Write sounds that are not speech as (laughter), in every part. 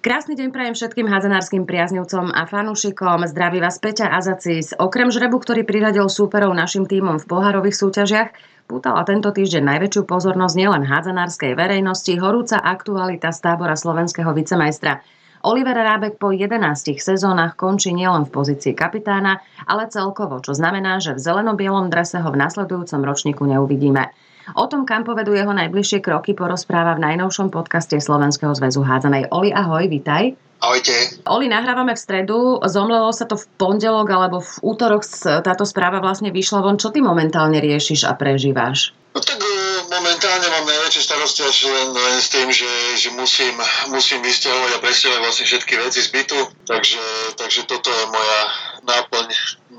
Krásny deň prajem všetkým hádzanárským priaznivcom a fanúšikom. Zdraví vás Peťa Azacis. Okrem žrebu, ktorý priradil súperov našim týmom v pohárových súťažiach, pútala tento týždeň najväčšiu pozornosť nielen hádzanárskej verejnosti, horúca aktualita z tábora slovenského vicemajstra. Oliver Rábek po 11 sezónach končí nielen v pozícii kapitána, ale celkovo, čo znamená, že v zeleno-bielom drese ho v nasledujúcom ročníku neuvidíme. O tom, kam povedú jeho najbližšie kroky, porozpráva v najnovšom podcaste Slovenského zväzu hádzanej. Oli, ahoj, vitaj. Ahojte. Oli, nahrávame v stredu, zomlelo sa to v pondelok alebo v útorok táto správa vlastne vyšla von. Čo ty momentálne riešiš a prežíváš? No tak e, momentálne mám najväčšie starosti až len, len s tým, že, že musím, musím vysťahovať a presťahovať vlastne všetky veci z bytu, takže, takže toto je moja náplň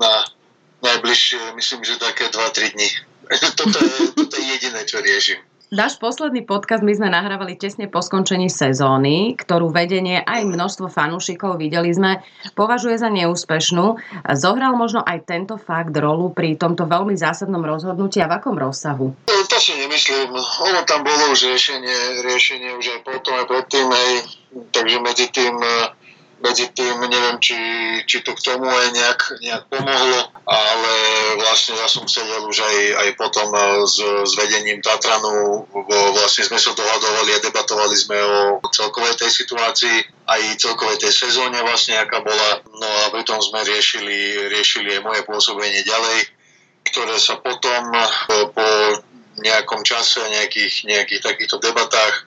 na najbližšie, myslím, že také 2-3 dní. (laughs) toto, je, toto je jediné, čo riešim. Náš posledný podcast my sme nahrávali tesne po skončení sezóny, ktorú vedenie aj množstvo fanúšikov videli sme, považuje za neúspešnú. Zohral možno aj tento fakt rolu pri tomto veľmi zásadnom rozhodnutí a v akom rozsahu? To, si nemyslím. Ono tam bolo už riešenie, riešenie už aj potom aj predtým, hej. takže medzi tým medzi tým neviem, či, či to k tomu aj nejak, nejak pomohlo, ale vlastne ja som sedel už aj, aj potom e, s, s vedením Tatranu, vlastne sme sa dohadovali a debatovali sme o celkovej tej situácii, aj celkovej tej sezóne vlastne, aká bola. No a pritom sme riešili, riešili aj moje pôsobenie ďalej, ktoré sa potom e, po nejakom čase, nejakých, nejakých takýchto debatách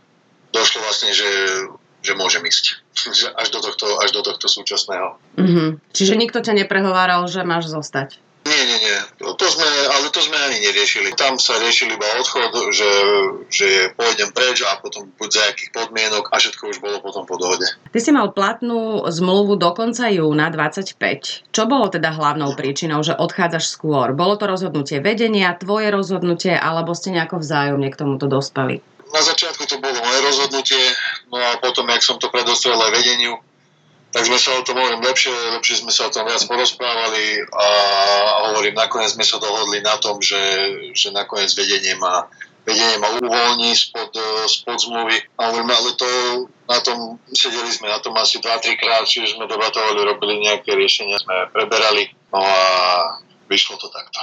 došlo vlastne, že že môžem ísť. Až do tohto, až do tohto súčasného. Mm-hmm. Čiže nikto ťa neprehováral, že máš zostať? Nie, nie, nie. To, to sme, ale to sme ani neriešili. Tam sa riešil iba odchod, že, že pôjdem preč a potom buď za akých podmienok a všetko už bolo potom po dohode. Ty si mal platnú zmluvu do konca júna 25. Čo bolo teda hlavnou príčinou, že odchádzaš skôr? Bolo to rozhodnutie vedenia, tvoje rozhodnutie, alebo ste nejako vzájomne k tomuto dospeli? Na začiatku to bolo moje rozhodnutie, no a potom, jak som to predostrel aj vedeniu, tak sme sa o tom hovorím lepšie, lepšie sme sa o tom viac porozprávali a hovorím, nakoniec sme sa dohodli na tom, že, že nakoniec vedenie ma, vedenie ma uvoľní spod, spod zmluvy. A hovorím, ale to na tom, sedeli sme na tom asi 2-3 krát, čiže sme debatovali, robili nejaké riešenia, sme preberali. No a vyšlo to takto.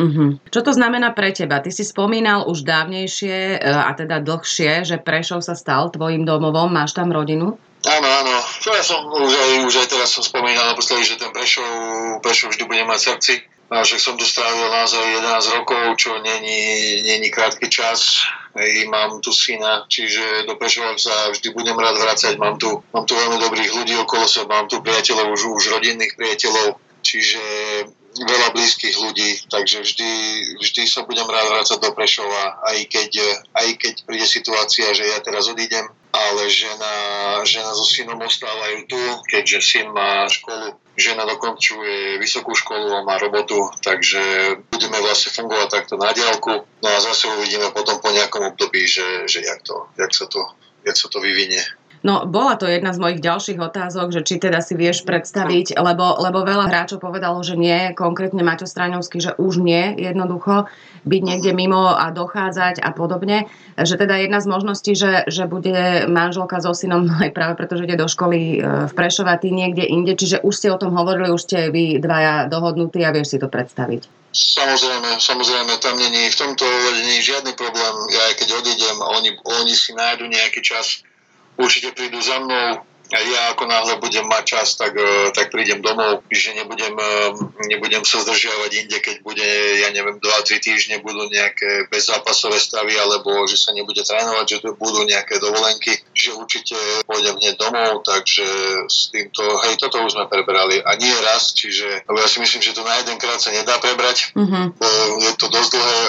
Uh-huh. Čo to znamená pre teba? Ty si spomínal už dávnejšie, e, a teda dlhšie, že Prešov sa stal tvojim domovom, máš tam rodinu? Áno, áno. Ja som už aj, už aj teraz som spomínal naposledy, že ten Prešov, Prešov vždy bude mať srdci. A však som tu strávil naozaj 11 rokov, čo není, není krátky čas. Hej, mám tu syna, čiže do Prešova sa vždy budem rád vrácať. Mám tu, mám tu veľmi dobrých ľudí okolo seba, mám tu priateľov, už, už rodinných priateľov. Čiže veľa blízkych ľudí, takže vždy, vždy sa budem rád vrácať do Prešova, aj keď, aj keď príde situácia, že ja teraz odídem, ale žena, žena so synom ostávajú tu, keďže syn má školu, žena dokončuje vysokú školu a má robotu, takže budeme vlastne fungovať takto na diálku, no a zase uvidíme potom po nejakom období, že, že jak, to, jak, sa to, jak sa to vyvinie. No, bola to jedna z mojich ďalších otázok, že či teda si vieš predstaviť, lebo, lebo veľa hráčov povedalo, že nie, konkrétne Maťo Straňovský, že už nie, jednoducho byť niekde mimo a dochádzať a podobne. Že teda jedna z možností, že, že bude manželka so synom aj práve preto, že ide do školy e, v Prešova, ty niekde inde, čiže už ste o tom hovorili, už ste vy dvaja dohodnutí a vieš si to predstaviť. Samozrejme, samozrejme, tam není v tomto není žiadny problém. Ja aj keď odídem oni, oni si nájdu nejaký čas, určite prídu za mnou a ja ako náhle budem mať čas, tak, e, tak prídem domov, že nebudem, e, nebudem sa zdržiavať inde, keď bude, ja neviem, 2-3 týždne budú nejaké bezzápasové stavy, alebo že sa nebude trénovať, že tu budú nejaké dovolenky, že určite pôjdem hneď domov, takže s týmto, hej, toto už sme prebrali. A nie raz, čiže ja si myslím, že to na jeden krát sa nedá prebrať, mm-hmm. je to dosť dlhé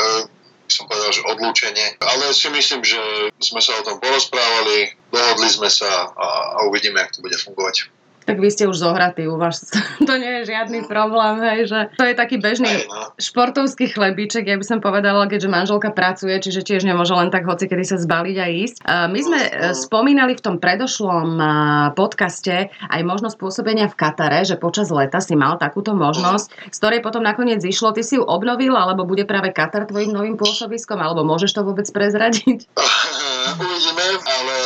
som povedal, že odlúčenie. Ale si myslím, že sme sa o tom porozprávali, dohodli sme sa a, a uvidíme, ako to bude fungovať tak vy ste už zohratí u vás. (laughs) to nie je žiadny problém, hej, že to je taký bežný no. športovský chlebíček, ja by som povedala, keďže manželka pracuje, čiže tiež nemôže len tak hoci kedy sa zbaliť a ísť. My sme e, spomínali v tom predošlom podcaste aj možnosť pôsobenia v Katare, že počas leta si mal takúto možnosť, z ktorej potom nakoniec zišlo. Ty si ju obnovil, alebo bude práve Katar tvojim novým pôsobiskom, alebo môžeš to vôbec prezradiť? (laughs) uvidíme, ale,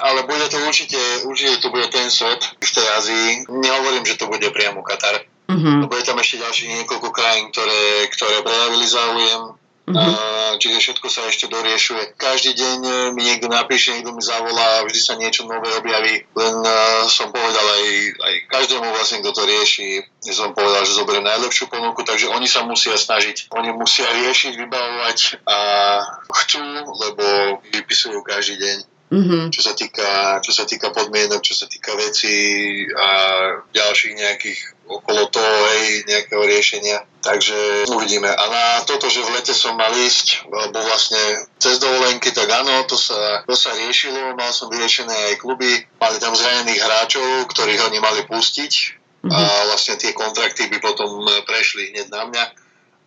ale bude to určite, určite to bude ten svet v tej Ázii. Nehovorím, že to bude priamo Katar. Uh-huh. Bude tam ešte ďalších niekoľko krajín, ktoré, ktoré prejavili záujem Uh-huh. čiže všetko sa ešte doriešuje. Každý deň e, mi niekto napíše, niekto mi zavolá, vždy sa niečo nové objaví. Len uh, som povedal aj, aj každému vlastne, kto to rieši, som povedal, že zoberiem najlepšiu ponuku, takže oni sa musia snažiť. Oni musia riešiť, vybavovať a chcú, lebo vypisujú každý deň. Mm-hmm. Čo, sa týka, čo sa týka podmienok, čo sa týka vecí a ďalších nejakých okolo toho, hej, nejakého riešenia. Takže uvidíme. A na toto, že v lete som mal ísť, alebo vlastne cez dovolenky, tak áno, to sa, to sa riešilo, mal som vyriešené aj kluby, mali tam zranených hráčov, ktorých oni mali pustiť mm-hmm. a vlastne tie kontrakty by potom prešli hneď na mňa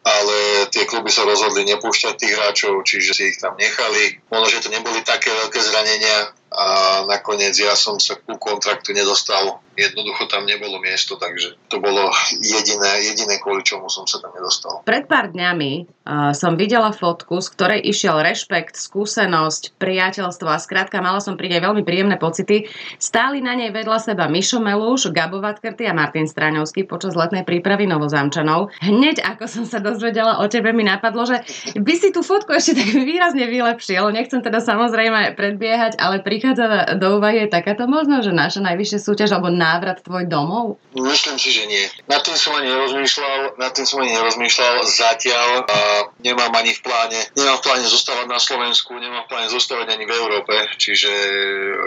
ale tie kluby sa rozhodli nepúšťať tých hráčov, čiže si ich tam nechali. Možno, že to neboli také veľké zranenia, a nakoniec ja som sa ku kontraktu nedostal. Jednoducho tam nebolo miesto, takže to bolo jediné, jediné kvôli čomu som sa tam nedostal. Pred pár dňami uh, som videla fotku, z ktorej išiel rešpekt, skúsenosť, priateľstvo a skrátka mala som pri nej veľmi príjemné pocity. Stáli na nej vedľa seba Mišo Melúš, Gabo Vatkrty a Martin Stráňovský počas letnej prípravy Novozamčanov. Hneď ako som sa dozvedela o tebe, mi napadlo, že by si tú fotku ešte tak výrazne vylepšil. Nechcem teda samozrejme predbiehať, ale pri prichádza do úvahy takáto možnosť, že naša najvyššia súťaž alebo návrat tvoj domov? Myslím si, že nie. Nad tým som ani nerozmýšľal, nad tým som ani nerozmýšľal zatiaľ a nemám ani v pláne, nemám v pláne zostávať na Slovensku, nemám v pláne zostávať ani v Európe, čiže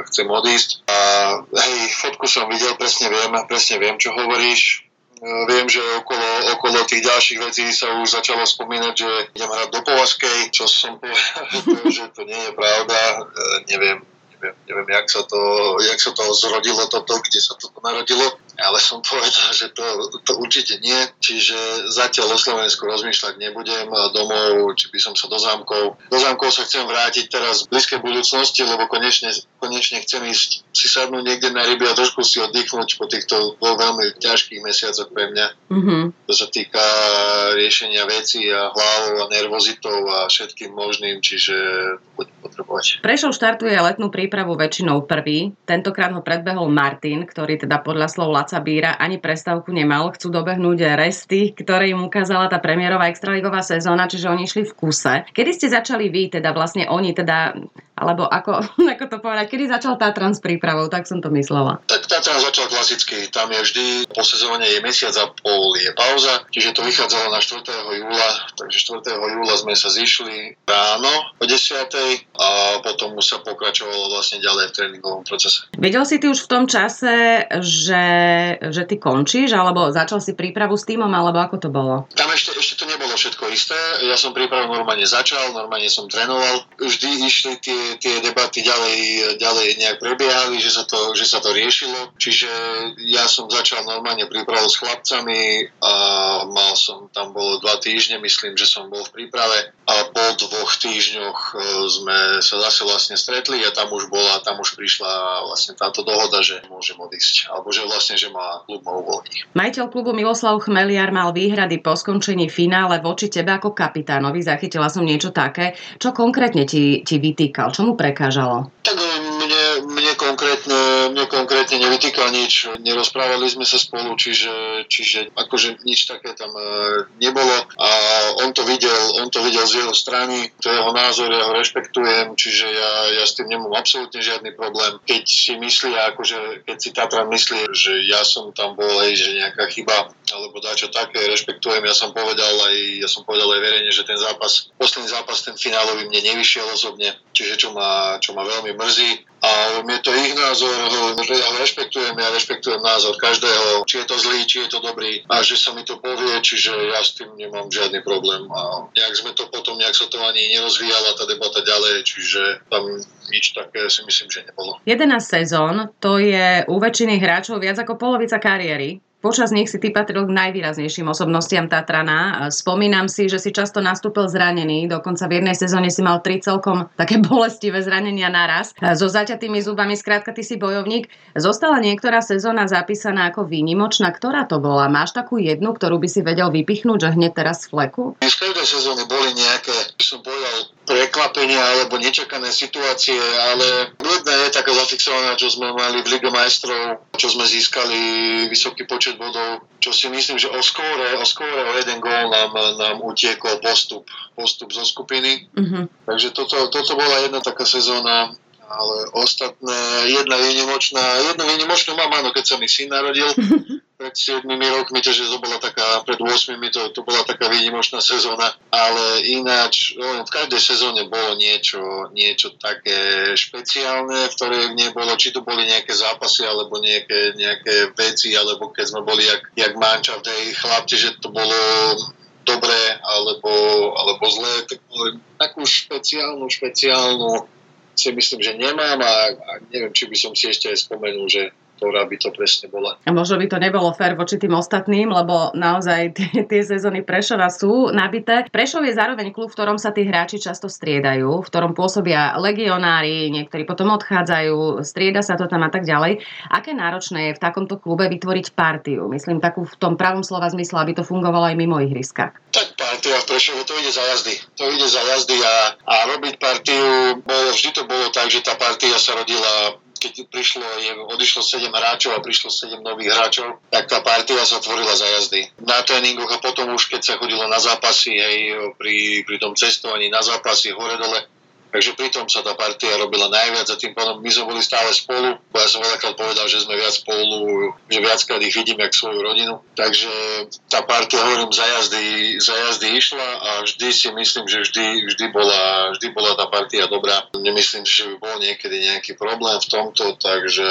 chcem odísť. A hej, fotku som videl, presne viem, presne viem, čo hovoríš. Viem, že okolo, okolo tých ďalších vecí sa už začalo spomínať, že idem hrať do Povazkej, čo som povedal, (laughs) že to nie je pravda. Neviem, neviem, neviem jak, sa to, jak sa to zrodilo toto, kde sa toto narodilo, ale som povedal, že to, to určite nie. Čiže zatiaľ o Slovensku rozmýšľať nebudem domov, či by som sa do zámkov. Do zámkov sa chcem vrátiť teraz v blízkej budúcnosti, lebo konečne, konečne chcem ísť si sadnúť niekde na ryby a trošku si oddychnúť po týchto veľmi ťažkých mesiacoch pre mňa. Mm-hmm. To sa týka riešenia vecí a hlavou a nervozitou a všetkým možným, čiže budem potrebovať. Prešov štartuje letnú prípravu väčšinou prvý. Tentokrát ho predbehol Martin, ktorý teda podľa slov Laca Bíra ani prestávku nemal. Chcú dobehnúť resty, ktoré im ukázala tá premiérová extraligová sezóna, čiže oni išli v kuse. Kedy ste začali vy, teda vlastne oni, teda alebo ako, (laughs) ako to povedať, kedy začal Tatran s prípravou, tak som to myslela. Tak Tatran začal klasicky, tam je vždy, po sezóne je mesiac a pol je pauza, čiže to vychádzalo na 4. júla, takže 4. júla sme sa zišli ráno o 10. a potom už sa pokračovalo vlastne ďalej v tréningovom procese. Vedel si ty už v tom čase, že, že ty končíš, alebo začal si prípravu s týmom, alebo ako to bolo? Tam ešte, ešte to nebolo všetko isté, ja som prípravu normálne začal, normálne som trénoval, vždy išli tie tie debaty ďalej, ďalej nejak prebiehali, že sa, to, že sa to riešilo. Čiže ja som začal normálne prípravu s chlapcami a mal som, tam bolo dva týždne, myslím, že som bol v príprave a po dvoch týždňoch e, sme sa zase vlastne stretli a tam už bola, tam už prišla vlastne táto dohoda, že môžem odísť, alebo že vlastne, že má klub ma uvoľní. Majiteľ klubu Miloslav Chmeliar mal výhrady po skončení finále voči tebe ako kapitánovi, zachytila som niečo také. Čo konkrétne ti, ti vytýkal? Čo mu prekážalo? Tak konkrétne, nevytýkal nič. Nerozprávali sme sa spolu, čiže, čiže akože nič také tam eh, nebolo. A on to videl, on to videl z jeho strany, to je jeho názor, ja ho rešpektujem, čiže ja, ja s tým nemám absolútne žiadny problém. Keď si myslia, akože keď si Tatran myslí, že ja som tam bol, hej, že nejaká chyba, alebo dačo také, rešpektujem, ja som povedal aj, ja som povedal aj verejne, že ten zápas, posledný zápas, ten finálový mne nevyšiel osobne, čiže čo ma, čo ma veľmi mrzí. A je to ich názor, ja ho rešpektujem, ja rešpektujem názor každého, či je to zlý, či je to dobrý. A že sa mi to povie, čiže ja s tým nemám žiadny problém. A nejak sme to potom, nejak sa to ani nerozvíjala tá debata ďalej, čiže tam nič také si myslím, že nebolo. 11 sezón, to je u väčšiny hráčov viac ako polovica kariéry Počas nich si ty patril k najvýraznejším osobnostiam Tatrana. Spomínam si, že si často nastúpil zranený, dokonca v jednej sezóne si mal tri celkom také (laughs) bolestivé zranenia naraz. So zaťatými zubami, skrátka ty si bojovník. Zostala niektorá sezóna zapísaná ako výnimočná. Ktorá to bola? Máš takú jednu, ktorú by si vedel vypichnúť, že hneď teraz z fleku? V každej sezóne boli nejaké, som povedal, prekvapenia alebo nečakané situácie, ale jedna je taká zafixovaná, čo sme mali v Lige majstrov, čo sme získali vysoký počet bodov, čo si myslím, že o skóre, o skóre o jeden gól nám, nám utiekol postup, postup zo skupiny. Uh-huh. Takže toto, toto bola jedna taká sezóna, ale ostatné, jedna výnimočná, jednu výnimočnú mám, áno, keď sa mi syn narodil, (laughs) pred 7 rokmi, takže to bola taká, pred 8 to, to bola taká výnimočná sezóna, ale ináč no, v každej sezóne bolo niečo, niečo také špeciálne, v ktorej nebolo, či to boli nejaké zápasy, alebo nejaké, nejaké veci, alebo keď sme boli jak, jak manča v tej chlapci, že to bolo dobré alebo, alebo zlé, tak takú špeciálnu, špeciálnu si myslím, že nemám a, a neviem, či by som si ešte aj spomenul, že ktorá by to presne bola. A možno by to nebolo fér voči tým ostatným, lebo naozaj (laughs) tie, tie sezóny Prešova sú nabité. Prešov je zároveň klub, v ktorom sa tí hráči často striedajú, v ktorom pôsobia legionári, niektorí potom odchádzajú, strieda sa to tam a tak ďalej. Aké náročné je v takomto klube vytvoriť partiu? Myslím takú v tom pravom slova zmysle, aby to fungovalo aj mimo ihriska. Tak partia v Prešove to ide za jazdy. To ide za jazdy a, a robiť partiu, vždy to bolo tak, že tá partia sa rodila keď prišlo, je, odišlo 7 hráčov a prišlo 7 nových hráčov, tak tá partia sa tvorila za jazdy. Na tréningoch a potom už keď sa chodilo na zápasy, hej, pri, pri tom cestovaní na zápasy hore-dole, Takže pri tom sa tá partia robila najviac a tým pádom my sme boli stále spolu. Ja som veľakrát povedal, že sme viac spolu, že viackrát ich vidím jak svoju rodinu. Takže tá partia, hovorím, za jazdy, za jazdy išla a vždy si myslím, že vždy, vždy, bola, vždy bola tá partia dobrá. Nemyslím, že by bol niekedy nejaký problém v tomto, takže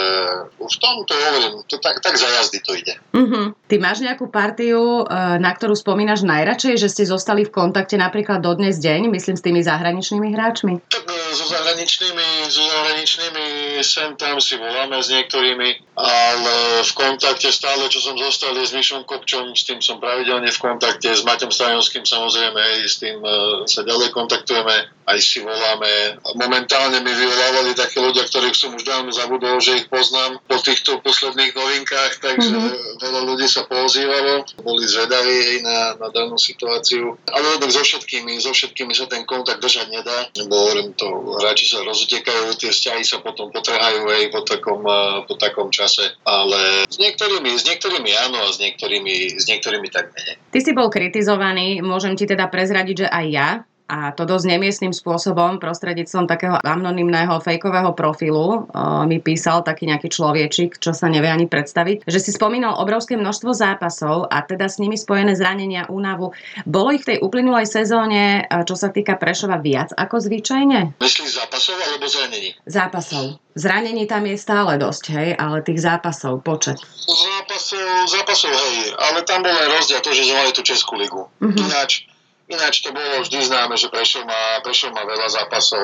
v tomto hovorím, to tak, tak za jazdy to ide. Mm-hmm. Ty máš nejakú partiu, eh, na ktorú spomínaš najradšej, že ste zostali v kontakte napríklad do dnes deň, myslím s tými zahraničnými hráčmi? Tak e, so zahraničnými, so zahraničnými sem tam si voláme s niektorými, ale v kontakte stále, čo som zostal, je s Mišom Kopčom, s tým som pravidelne v kontakte, s Maťom Stajonským samozrejme, aj s tým uh, sa ďalej kontaktujeme, aj si voláme. Momentálne mi vyvolávali také ľudia, ktorých som už dávno zabudol, že ich poznám po týchto posledných novinkách, takže mm-hmm. veľa ľudí sa pozývalo, boli zvedaví na, na danú situáciu. Ale so všetkými, so všetkými sa ten kontakt držať nedá, lebo hovorím to, hráči sa rozutekajú, tie vzťahy sa potom potrhajú aj po takom, po takom čase, ale s niektorými, s niektorými áno a s niektorými, s niektorými tak menej. Ty si bol kritizovaný, môžem ti teda prezradiť, že aj ja a to dosť nemiestným spôsobom prostredníctvom takého anonymného fejkového profilu uh, mi písal taký nejaký človečik, čo sa nevie ani predstaviť, že si spomínal obrovské množstvo zápasov a teda s nimi spojené zranenia, únavu. Bolo ich v tej uplynulej sezóne, čo sa týka Prešova, viac ako zvyčajne? Myslíš zápasov alebo zranení? Zápasov. Zranení tam je stále dosť, hej, ale tých zápasov, počet. Zápasov, zápasov, hej, ale tam bol aj rozdiel to, že sme mali tú Českú ligu. Uh-huh. Ináč, Ináč to bolo vždy známe, že Prešov má, Prešov má veľa zápasov,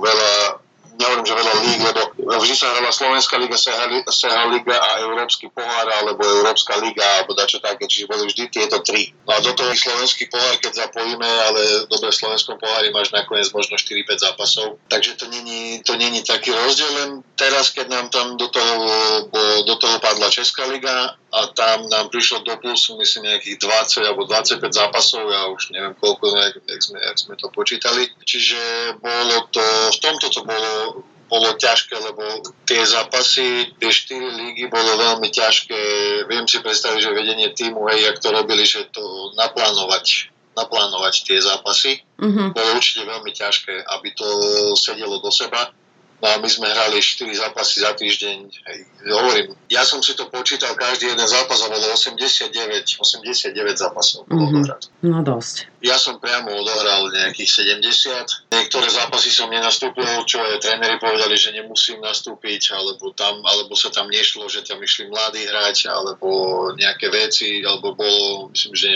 veľa nehovorím, že veľa líg, lebo vždy sa hrala Slovenská liga, Seha liga a Európsky pohár, alebo Európska liga, alebo dačo také, čiže boli vždy tieto tri. No a do toho slovenský pohár, keď zapojíme, ale dobre v slovenskom pohári máš nakoniec možno 4-5 zápasov, takže to není, to není taký rozdiel, len teraz, keď nám tam do toho, do toho padla Česká liga a tam nám prišlo do plusu, myslím, nejakých 20 alebo 25 zápasov, ja už neviem koľko, jak, jak, sme, jak sme to počítali. Čiže bolo to, v tomto to bolo bolo ťažké, lebo tie zápasy, tie štyri lígy bolo veľmi ťažké. Viem si predstaviť, že vedenie týmu, hej, jak to robili, že to naplánovať naplánovať tie zápasy. Uh-huh. Bolo určite veľmi ťažké, aby to sedelo do seba. No a my sme hrali 4 zápasy za týždeň. Hej, hovorím, ja som si to počítal, každý jeden zápas a bolo 89, 89 zápasov. Mm-hmm. No dosť. Ja som priamo odohral nejakých 70. Niektoré zápasy som nenastúpil, čo aj tréneri povedali, že nemusím nastúpiť, alebo, tam, alebo sa tam nešlo, že tam išli mladí hrať, alebo nejaké veci, alebo bolo, myslím, že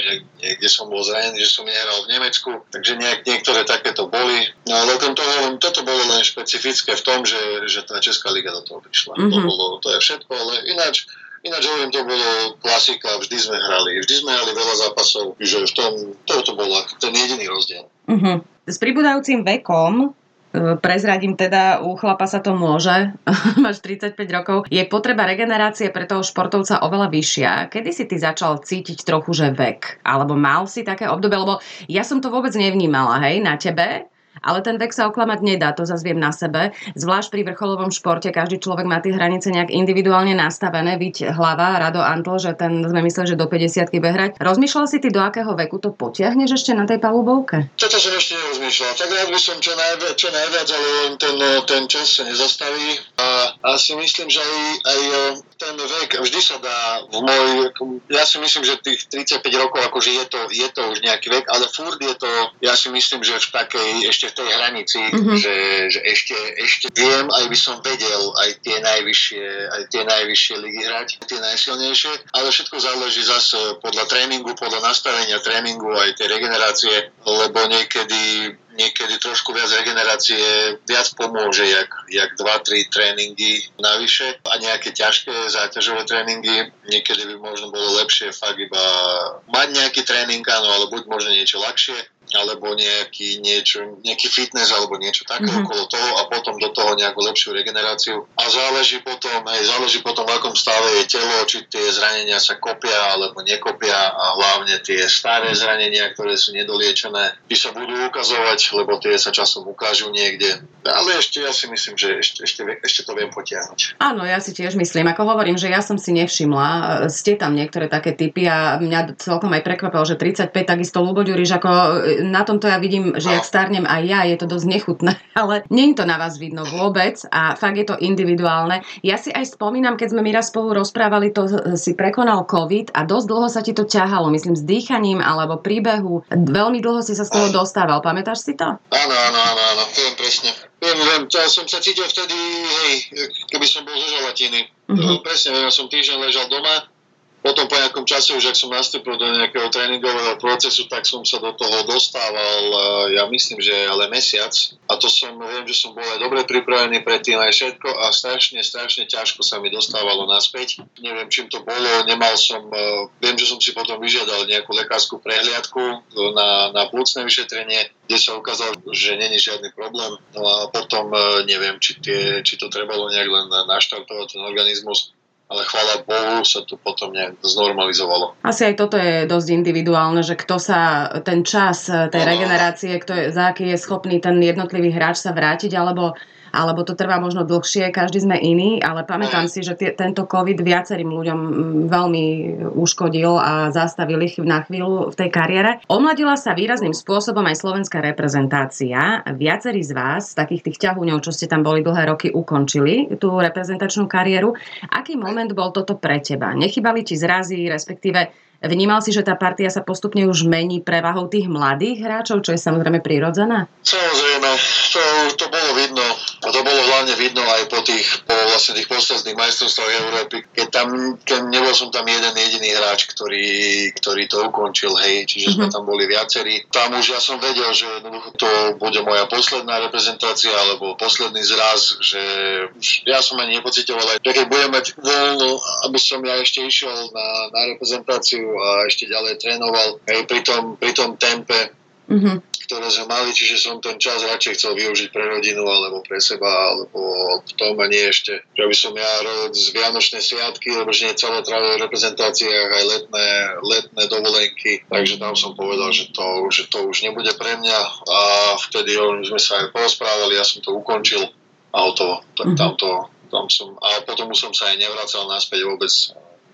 niekde som bol zranený, že som nehral v Nemecku, takže nejak, niektoré takéto boli. No ale okrem toho, toto bolo len špecifické v tom, že, že tá Česká liga do toho prišla. Mm-hmm. To, bolo, to je všetko, ale ináč Ináč hovorím, to bolo klasika, vždy sme hrali, vždy sme hrali veľa zápasov, že v tom, to, to bol ten jediný rozdiel. Uh-huh. S pribúdajúcim vekom e, prezradím teda, u chlapa sa to môže, (laughs) máš 35 rokov, je potreba regenerácie pre toho športovca oveľa vyššia. Kedy si ty začal cítiť trochu, že vek? Alebo mal si také obdobie? Lebo ja som to vôbec nevnímala, hej, na tebe ale ten vek sa oklamať nedá, to zase viem na sebe. Zvlášť pri vrcholovom športe, každý človek má tie hranice nejak individuálne nastavené. Byť hlava, Rado Antl, že ten sme mysleli, že do 50 behrať. Rozmýšľal si ty, do akého veku to potiahneš ešte na tej palubovke? Toto som ešte nerozmýšľal. Tak rád by som čo najviac, čo najviac ale ten, ten čas sa nezastaví. A, a si myslím, že aj, aj ten vek, vždy sa dá v môj, ja si myslím, že tých 35 rokov, akože je to, je to už nejaký vek, ale furt je to, ja si myslím, že v takej, ešte v tej hranici, mm-hmm. že, že ešte, ešte viem, aj by som vedel aj tie najvyššie, aj tie najvyššie ligy hrať, tie najsilnejšie, ale všetko záleží zase podľa tréningu, podľa nastavenia tréningu, aj tej regenerácie, lebo niekedy niekedy trošku viac regenerácie viac pomôže, jak, jak 2-3 tréningy navyše a nejaké ťažké záťažové tréningy. Niekedy by možno bolo lepšie fakt iba mať nejaký tréning, áno, ale buď možno niečo ľahšie, alebo nejaký, niečo, nejaký fitness alebo niečo také mm-hmm. okolo toho a potom do toho nejakú lepšiu regeneráciu. A záleží potom, aj záleží potom, v akom stave je telo, či tie zranenia sa kopia alebo nekopia a hlavne tie staré zranenia, ktoré sú nedoliečené, by sa budú ukazovať, lebo tie sa časom ukážu niekde. Ale ešte ja si myslím, že ešte, ešte, ešte to viem potiahnuť. Áno, ja si tiež myslím. Ako hovorím, že ja som si nevšimla, ste tam niektoré také typy a mňa celkom aj prekvapilo, že 35 takisto Lubo Ďuriš ako na tomto ja vidím, že jak starnem aj ja, je to dosť nechutné, (laughs) ale nie je to na vás vidno vôbec a fakt je to individuálne. Ja si aj spomínam, keď sme my raz spolu rozprávali, to si prekonal COVID a dosť dlho sa ti to ťahalo, myslím, s dýchaním alebo príbehu. Veľmi dlho si sa z toho dostával, pamätáš si to? Áno, áno, áno, áno, viem presne. Viem, viem, ja som sa cítil vtedy, hej, keby som bol zo želatiny. Uh-huh. Presne, viem, ja som týždeň ležal doma, potom po nejakom čase, už ak som nastúpil do nejakého tréningového procesu, tak som sa do toho dostával, eh, ja myslím, že ale mesiac. A to som, viem, že som bol aj dobre pripravený predtým aj všetko a strašne, strašne ťažko sa mi dostávalo naspäť. Neviem, čím to bolo, nemal som, eh, viem, že som si potom vyžiadal nejakú lekárskú prehliadku na, na plúcne vyšetrenie, kde sa ukázalo, že není žiadny problém. No a potom neviem, či, tie, či to trebalo nejak len naštartovať ten organizmus ale chvála Bohu sa to potom nejak znormalizovalo. Asi aj toto je dosť individuálne, že kto sa ten čas tej regenerácie, kto je, za aký je schopný ten jednotlivý hráč sa vrátiť, alebo alebo to trvá možno dlhšie, každý sme iný, ale pamätám si, že tie, tento COVID viacerým ľuďom veľmi uškodil a zastavil ich na chvíľu v tej kariére. Omladila sa výrazným spôsobom aj slovenská reprezentácia. Viacerí z vás, takých tých ťahúňov, čo ste tam boli dlhé roky, ukončili tú reprezentačnú kariéru. Aký moment bol toto pre teba? Nechybali ti zrazy, respektíve Vnímal si, že tá partia sa postupne už mení prevahou tých mladých hráčov, čo je samozrejme prirodzené? Samozrejme, to, to bolo vidno. A to bolo hlavne vidno aj po tých, po vlastne tých posledných majstrovstvách Európy, keď tam, keď nebol som tam jeden jediný hráč, ktorý, ktorý to ukončil, hej, čiže mm-hmm. sme mhm. tam boli viacerí. Tam už ja som vedel, že to bude moja posledná reprezentácia alebo posledný zraz, že ja som ani nepocitoval, že keď budem mať voľno, aby som ja ešte išiel na, na reprezentáciu a ešte ďalej trénoval aj pri tom, pri tom tempe, mm-hmm. ktoré sme mali, čiže som ten čas radšej chcel využiť pre rodinu alebo pre seba, alebo v tom a nie ešte, že by som ja z Vianočné sviatky, lebo že nie celé trávil v reprezentáciách aj letné, letné dovolenky, takže tam som povedal, že to, že to už nebude pre mňa a vtedy sme sa aj porozprávali, ja som to ukončil a hotovo. Tak mm-hmm. tamto, tam som, a potom som sa aj nevracal naspäť vôbec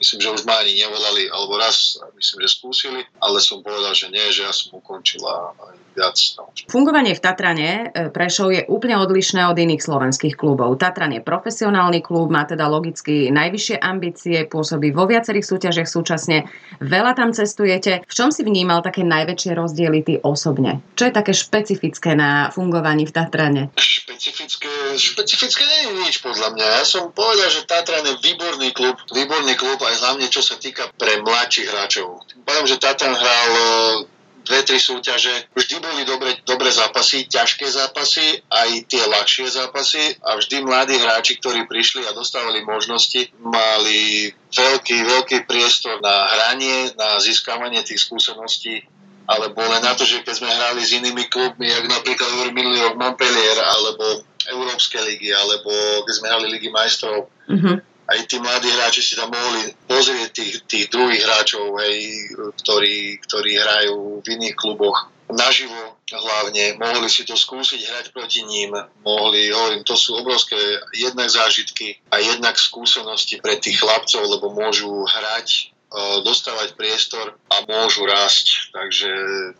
Myslím, že už ma ani nevolali, alebo raz, myslím, že skúsili, ale som povedal, že nie, že ja som ukončila aj viac. No. Fungovanie v Tatrane e, Prešov je úplne odlišné od iných slovenských klubov. Tatran je profesionálny klub, má teda logicky najvyššie ambície, pôsobí vo viacerých súťažiach súčasne. Veľa tam cestujete. V čom si vnímal také najväčšie rozdiely ty osobne? Čo je také špecifické na fungovaní v Tatrane? Špecifické, špecifické nie je nič podľa mňa. Ja som povedal, že Tatran je výborný klub, výborný klub aj hlavne čo sa týka pre mladších hráčov. Poviem, že Tatan hral dve, tri súťaže. Vždy boli dobre, dobré zápasy, ťažké zápasy, aj tie ľahšie zápasy. A vždy mladí hráči, ktorí prišli a dostávali možnosti, mali veľký, veľký priestor na hranie, na získavanie tých skúseností alebo len na to, že keď sme hrali s inými klubmi, jak napríklad minulý rok Montpellier, alebo Európske ligy, alebo keď sme hrali ligy majstrov, uh-huh aj tí mladí hráči si tam mohli pozrieť tých, tých druhých hráčov, hej, ktorí, ktorí hrajú v iných kluboch naživo hlavne, mohli si to skúsiť hrať proti ním, mohli, hovorím, to sú obrovské jednak zážitky a jednak skúsenosti pre tých chlapcov, lebo môžu hrať e, dostávať priestor a môžu rásť. Takže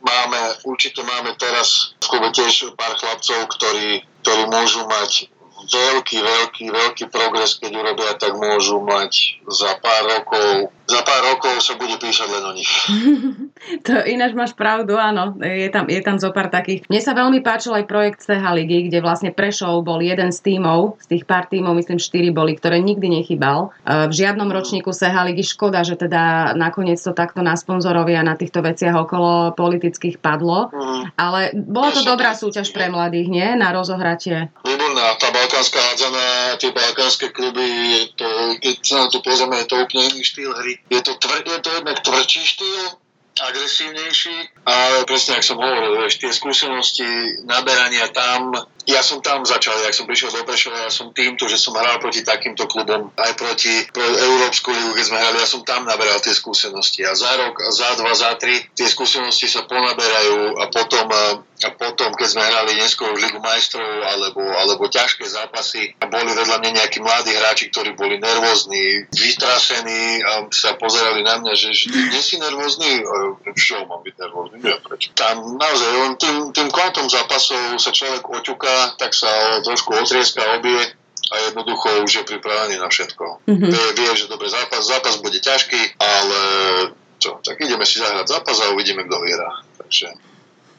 máme, určite máme teraz v klube tiež pár chlapcov, ktorí, ktorí môžu mať veľký, veľký, veľký progres, keď urobia, tak môžu mať za pár rokov za pár rokov sa bude písať len o nich. (laughs) to ináč máš pravdu, áno. Je tam, je tam zo pár takých. Mne sa veľmi páčil aj projekt CH Ligy, kde vlastne Prešov bol jeden z tímov, z tých pár tímov, myslím štyri boli, ktoré nikdy nechybal. E, v žiadnom ročníku CH Ligy škoda, že teda nakoniec to takto na sponzorovia na týchto veciach okolo politických padlo. Mm. Ale bola to dobrá súťaž pre mladých, nie? Na rozohratie. Výborná. Tá balkánska hádzaná, tie balkánske kluby, to, keď sa na to pozrieme, je to úplne iný štýl hry. Je to, tvr, je to jednak tvrdší štýl, agresívnejší, ale presne, ak som hovoril, tie skúsenosti naberania tam, ja som tam začal, jak som prišiel do Prešova, ja som týmto, že som hral proti takýmto klubom, aj proti pro Európsku ligu, keď sme hrali, ja som tam naberal tie skúsenosti a za rok, za dva, za tri tie skúsenosti sa ponaberajú a potom a potom, keď sme hrali neskôr Ligu majstrov alebo, alebo ťažké zápasy a boli vedľa mňa nejakí mladí hráči, ktorí boli nervózni, vytrasení a sa pozerali na mňa, že, že nie si nervózny? Čo mám byť nervózny? Ja, prečo? Tam naozaj len tým, tým kvantom zápasov sa človek oťuká tak sa trošku otrieska, obie a jednoducho už je pripravený na všetko. Mm-hmm. Vie, vie, že dobre, zápas, zápas bude ťažký, ale čo, tak ideme si zahrať zápas a uvidíme, kto vyhrá. Takže...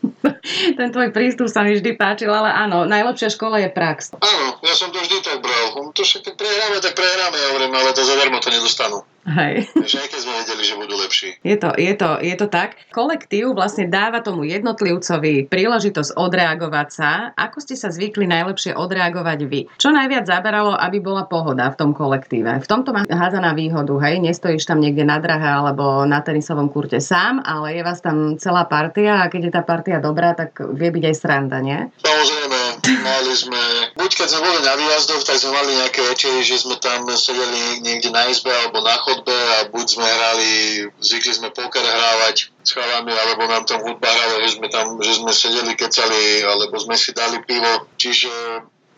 (laughs) Ten tvoj prístup sa mi vždy páčil, ale áno, najlepšia škola je prax. Áno, ja som to vždy tak bral. To však keď prehráme, tak prehráme, ja hovorím, ale to zadarmo to nedostanú. Hej. Takže aj keď sme vedeli, že budú lepší. Je to, je, to, je to tak. Kolektív vlastne dáva tomu jednotlivcovi príležitosť odreagovať sa. Ako ste sa zvykli najlepšie odreagovať vy? Čo najviac zaberalo, aby bola pohoda v tom kolektíve? V tomto má hádaná výhodu, hej? Nestojíš tam niekde na drahe alebo na tenisovom kurte sám, ale je vás tam celá partia a keď je tá partia dobrá, tak vie byť aj sranda, nie? Samozrejme, mali sme, buď keď sme boli na výjazdoch, tak sme mali nejaké večery, že sme tam sedeli niekde na izbe alebo na chodbe a buď sme hrali, zvykli sme poker hrávať s chalami, alebo nám tam hudba hrala, že sme tam, že sme sedeli, kecali, alebo sme si dali pivo. Čiže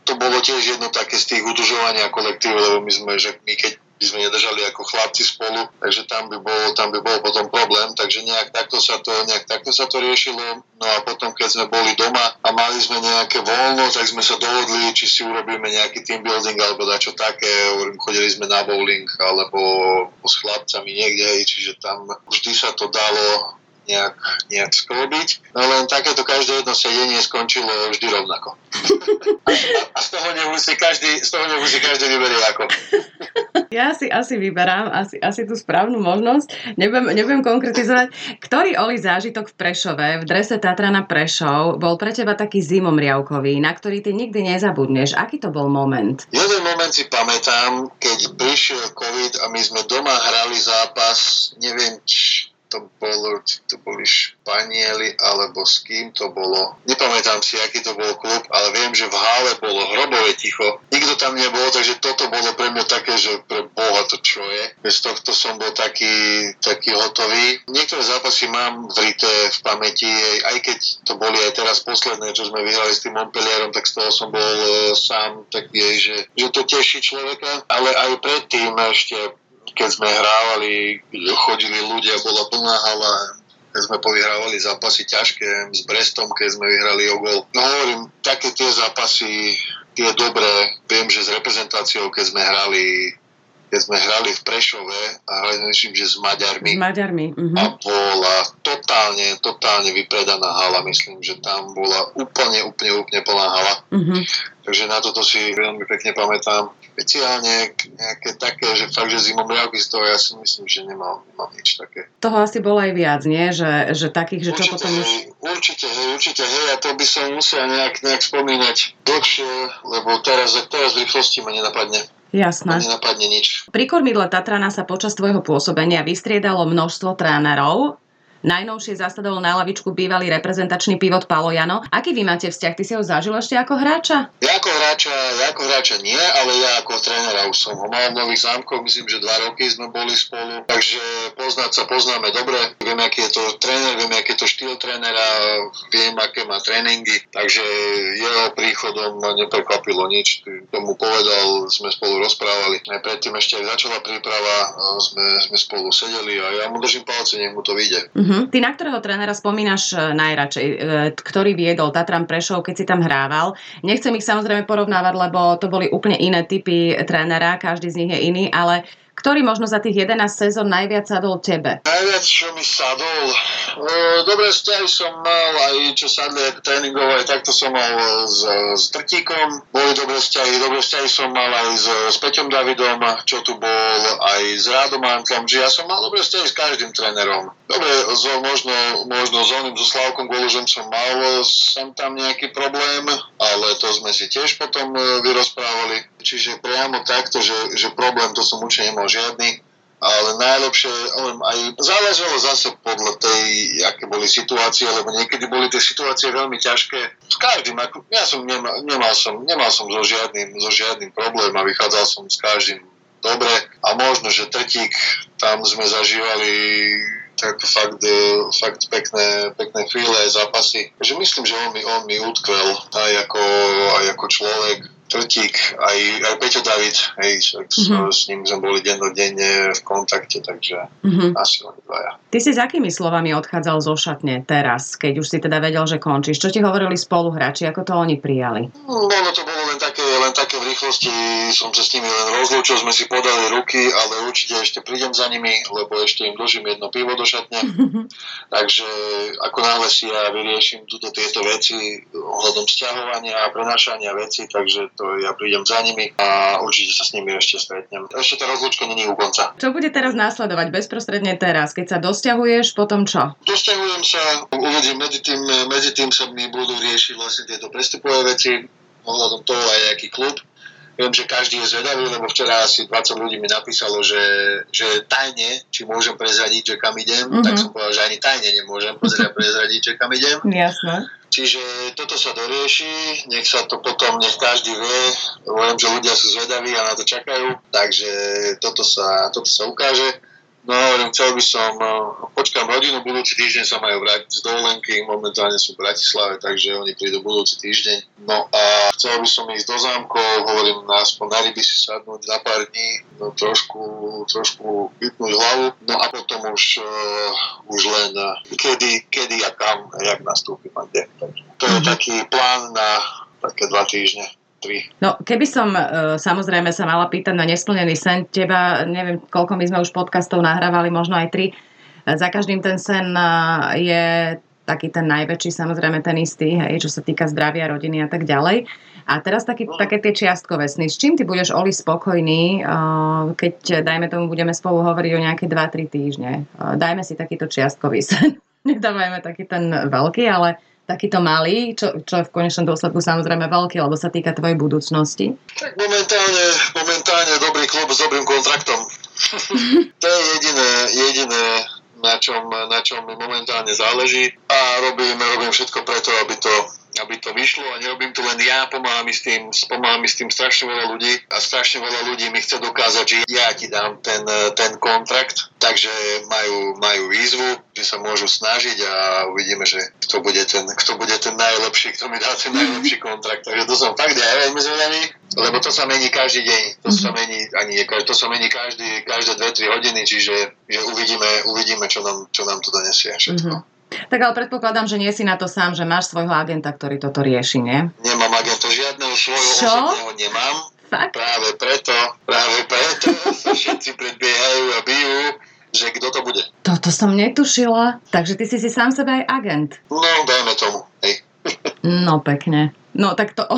to bolo tiež jedno také z tých udržovania kolektívu, lebo my sme, že my keď by sme nedržali ako chlapci spolu, takže tam by bol, tam by bol potom problém, takže nejak takto sa to, nejak takto sa to riešilo. No a potom, keď sme boli doma a mali sme nejaké voľno, tak sme sa dohodli, či si urobíme nejaký team building alebo dačo také, chodili sme na bowling alebo s chlapcami niekde, čiže tam vždy sa to dalo nejak, nejak sklobiť. No len takéto každé jedno sedenie skončilo vždy rovnako. A, a, z toho nemusí každý, z toho nemusí každý vyberie ako. Ja si asi vyberám asi, asi tú správnu možnosť. Nebudem, nebudem konkretizovať. Ktorý Oli zážitok v Prešove, v drese Tatrana Prešov, bol pre teba taký zimomriavkový, na ktorý ty nikdy nezabudneš? Aký to bol moment? Jeden moment si pamätám, keď prišiel COVID a my sme doma hrali zápas, neviem, či to bolo, či to boli Španieli, alebo s kým to bolo. Nepamätám si, aký to bol klub, ale viem, že v Hále bolo hrobové ticho. Nikto tam nebol, takže toto bolo pre mňa také, že pre Boha to čo je. Bez tohto som bol taký, taký hotový. Niektoré zápasy mám vrité v pamäti, aj keď to boli aj teraz posledné, čo sme vyhrali s tým Montpellierom, tak z toho som bol uh, sám taký, že, že to teší človeka. Ale aj predtým ešte keď sme hrávali, chodili ľudia, bola plná hala, keď sme povyhrávali zápasy ťažké s Brestom, keď sme vyhrali o gol. No hovorím, také tie zápasy, tie dobré, viem, že s reprezentáciou, keď sme hrali keď sme hrali v Prešove a hrali myslím, že s Maďarmi. S Maďarmi. Uh-huh. A bola totálne, totálne vypredaná hala. Myslím, že tam bola úplne, úplne, úplne plná hala. Uh-huh. Takže na toto si veľmi pekne pamätám. špeciálne nejaké také, že fakt, že zimom riavky z toho ja si myslím, že nemal, nemal nič také. Toho asi bolo aj viac, nie? Že, že takých, že čo určite, potom už... Určite, hej, určite, hej, a to by som musel nejak, nejak spomínať dlhšie, lebo teraz, teraz v rýchlosti ma nenapadne. Jasné. Nenapadne nič. Pri kormidle Tatrana sa počas tvojho pôsobenia vystriedalo množstvo trénerov. Najnovšie zasadol na lavičku bývalý reprezentačný pivot Palo Jano. Aký vy máte vzťah? Ty si ho zažil ešte ako hráča? Ja ako hráča, ja ako hráča nie, ale ja ako trénera už som ho mal v Nových zámkoch, myslím, že dva roky sme boli spolu, takže poznať sa poznáme dobre, viem, aký je to tréner, viem, aký je to štýl trénera, viem, aké má tréningy, takže jeho príchodom ma neprekvapilo nič, tomu povedal, sme spolu rozprávali. Aj predtým ešte aj začala príprava, sme, sme spolu sedeli a ja mu držím palce, nech mu to vyjde. Uh-huh. Uh-huh. Ty na ktorého trénera spomínaš e, najradšej, e, ktorý viedol Tatran Prešov, keď si tam hrával? Nechcem ich samozrejme porovnávať, lebo to boli úplne iné typy trénera, každý z nich je iný, ale ktorý možno za tých 11 sezón najviac sadol tebe? Najviac, čo mi sadol? Dobre vzťahy som mal, aj čo sadli ako tréningov, aj takto som mal s, s Trtíkom. Boli dobré vzťahy, dobré vzťahy som mal aj s, s Peťom Davidom, čo tu bol, aj s Rádom Antlom, že ja som mal dobré vzťahy s každým trénerom. Dobre, zo, možno, možno s oným, so Slavkom Golužom som mal sem tam nejaký problém, ale to sme si tiež potom vyrozprávali. Čiže priamo takto, že, že problém to som určite nemal žiadny, ale najlepšie, aj záležalo zase podľa tej, aké boli situácie, lebo niekedy boli tie situácie veľmi ťažké. S každým, ako, ja som nemal, nemal som, nemal som so žiadnym, so žiadnym problém a vychádzal som s každým dobre a možno, že tretík tam sme zažívali tak fakt, fakt pekné, pekné chvíle, zápasy. Takže myslím, že on mi, on mi utkvel aj ako, aj ako človek, Trtík, aj, aj Peťo David, hej, mm-hmm. s ním sme boli dennodenne v kontakte, takže mm-hmm. asi len dvaja. Ty si s akými slovami odchádzal zo šatne teraz, keď už si teda vedel, že končíš? Čo ti hovorili spoluhráči, ako to oni prijali? No, no to bolo len také, rýchlosti, som sa s nimi len rozlúčil, sme si podali ruky, ale určite ešte prídem za nimi, lebo ešte im dlžím jedno pivo do šatne. (laughs) takže ako náhle si ja vyrieším túto tieto veci ohľadom stiahovania a prenašania veci, takže to to ja prídem za nimi a určite sa s nimi ešte stretnem. Ešte tá rozlúčka není u konca. Čo bude teraz následovať bezprostredne teraz? Keď sa dosťahuješ, potom čo? Dosťahujem sa, uvidím, medzi tým, medzi tým sa mi budú riešiť vlastne tieto prestupové veci, ohľadom toho aj aký klub. Viem, že každý je zvedavý, lebo včera asi 20 ľudí mi napísalo, že, že tajne, či môžem prezradiť, že kam idem, mm-hmm. tak som povedal, že ani tajne nemôžem prezradiť, že kam idem. Jasné. Čiže toto sa dorieši, nech sa to potom, nech každý vie, viem, že ľudia sú zvedaví a na to čakajú, takže toto sa, toto sa ukáže. No chcel by som, no, počkám rodinu, budúci týždeň sa majú vrátiť z dovolenky, momentálne sú v Bratislave, takže oni prídu budúci týždeň. No a chcel by som ísť do zámkov, hovorím, na aspoň na ryby si sadnúť za pár dní, no, trošku, trošku vypnúť hlavu, no a potom už, uh, už len uh, kedy, kedy a kam, jak nastúpim a kde. Takže to je mhm. taký plán na také dva týždne. No, keby som uh, samozrejme sa mala pýtať na nesplnený sen teba, neviem, koľko my sme už podcastov nahrávali, možno aj tri, uh, za každým ten sen uh, je taký ten najväčší, samozrejme ten istý, hej, čo sa týka zdravia, rodiny a tak ďalej. A teraz taký, no. také tie čiastkové sny. S čím ty budeš, Oli, spokojný, keď, dajme tomu, budeme spolu hovoriť o nejaké 2-3 týždne? Dajme si takýto čiastkový sen. (laughs) Nedávajme taký ten veľký, ale takýto malý, čo, čo je v konečnom dôsledku samozrejme veľký, lebo sa týka tvojej budúcnosti? Tak momentálne, momentálne dobrý klub s dobrým kontraktom. (laughs) to je jediné, jediné na čom, na čom mi momentálne záleží a robím, robím všetko preto, aby to aby to vyšlo a nerobím to len ja, pomáham mi s tým, pomáham mi s tým strašne veľa ľudí a strašne veľa ľudí mi chce dokázať, že ja ti dám ten, ten kontrakt, takže majú, majú výzvu, že sa môžu snažiť a uvidíme, že kto bude ten, kto bude ten najlepší, kto mi dá ten najlepší kontrakt. Takže to som fakt ja veľmi zvedavý, lebo to sa mení každý deň, to sa mhm. mení, ani nie, to sa mení každý, každé 2-3 hodiny, čiže že uvidíme, uvidíme čo, nám, čo nám to donesie všetko. Mm-hmm. Tak ale predpokladám, že nie si na to sám, že máš svojho agenta, ktorý toto rieši, nie? Nemám agenta, žiadneho svojho Čo? osobného nemám. Fakt? Práve preto, práve preto sa všetci predbiehajú a bijú, že kto to bude. Toto som netušila. Takže ty si si sám sebe aj agent. No, dajme tomu, hej. No, pekne. No, tak to,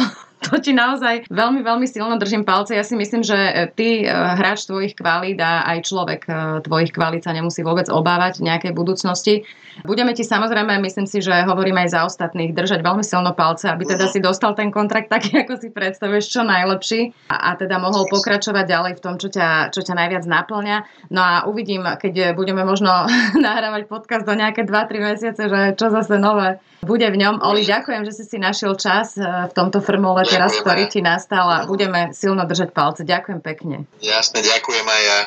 (laughs) to ti naozaj veľmi, veľmi silno držím palce. Ja si myslím, že ty, eh, hráč tvojich kvalít a aj človek eh, tvojich kvalít sa nemusí vôbec obávať v nejakej budúcnosti. Budeme ti samozrejme, myslím si, že hovorím aj za ostatných, držať veľmi silno palce, aby teda si dostal ten kontrakt taký, ako si predstavuješ, čo najlepší a, a teda mohol pokračovať ďalej v tom, čo ťa, čo ťa najviac naplňa. No a uvidím, keď budeme možno (laughs) nahrávať podcast do nejaké 2-3 mesiace, že čo zase nové bude v ňom. Oli, ďakujem, že si si našiel čas eh, v tomto formule teraz, ktorý ti nastal a budeme silno držať palce. Ďakujem pekne. Jasne, ďakujem aj ja.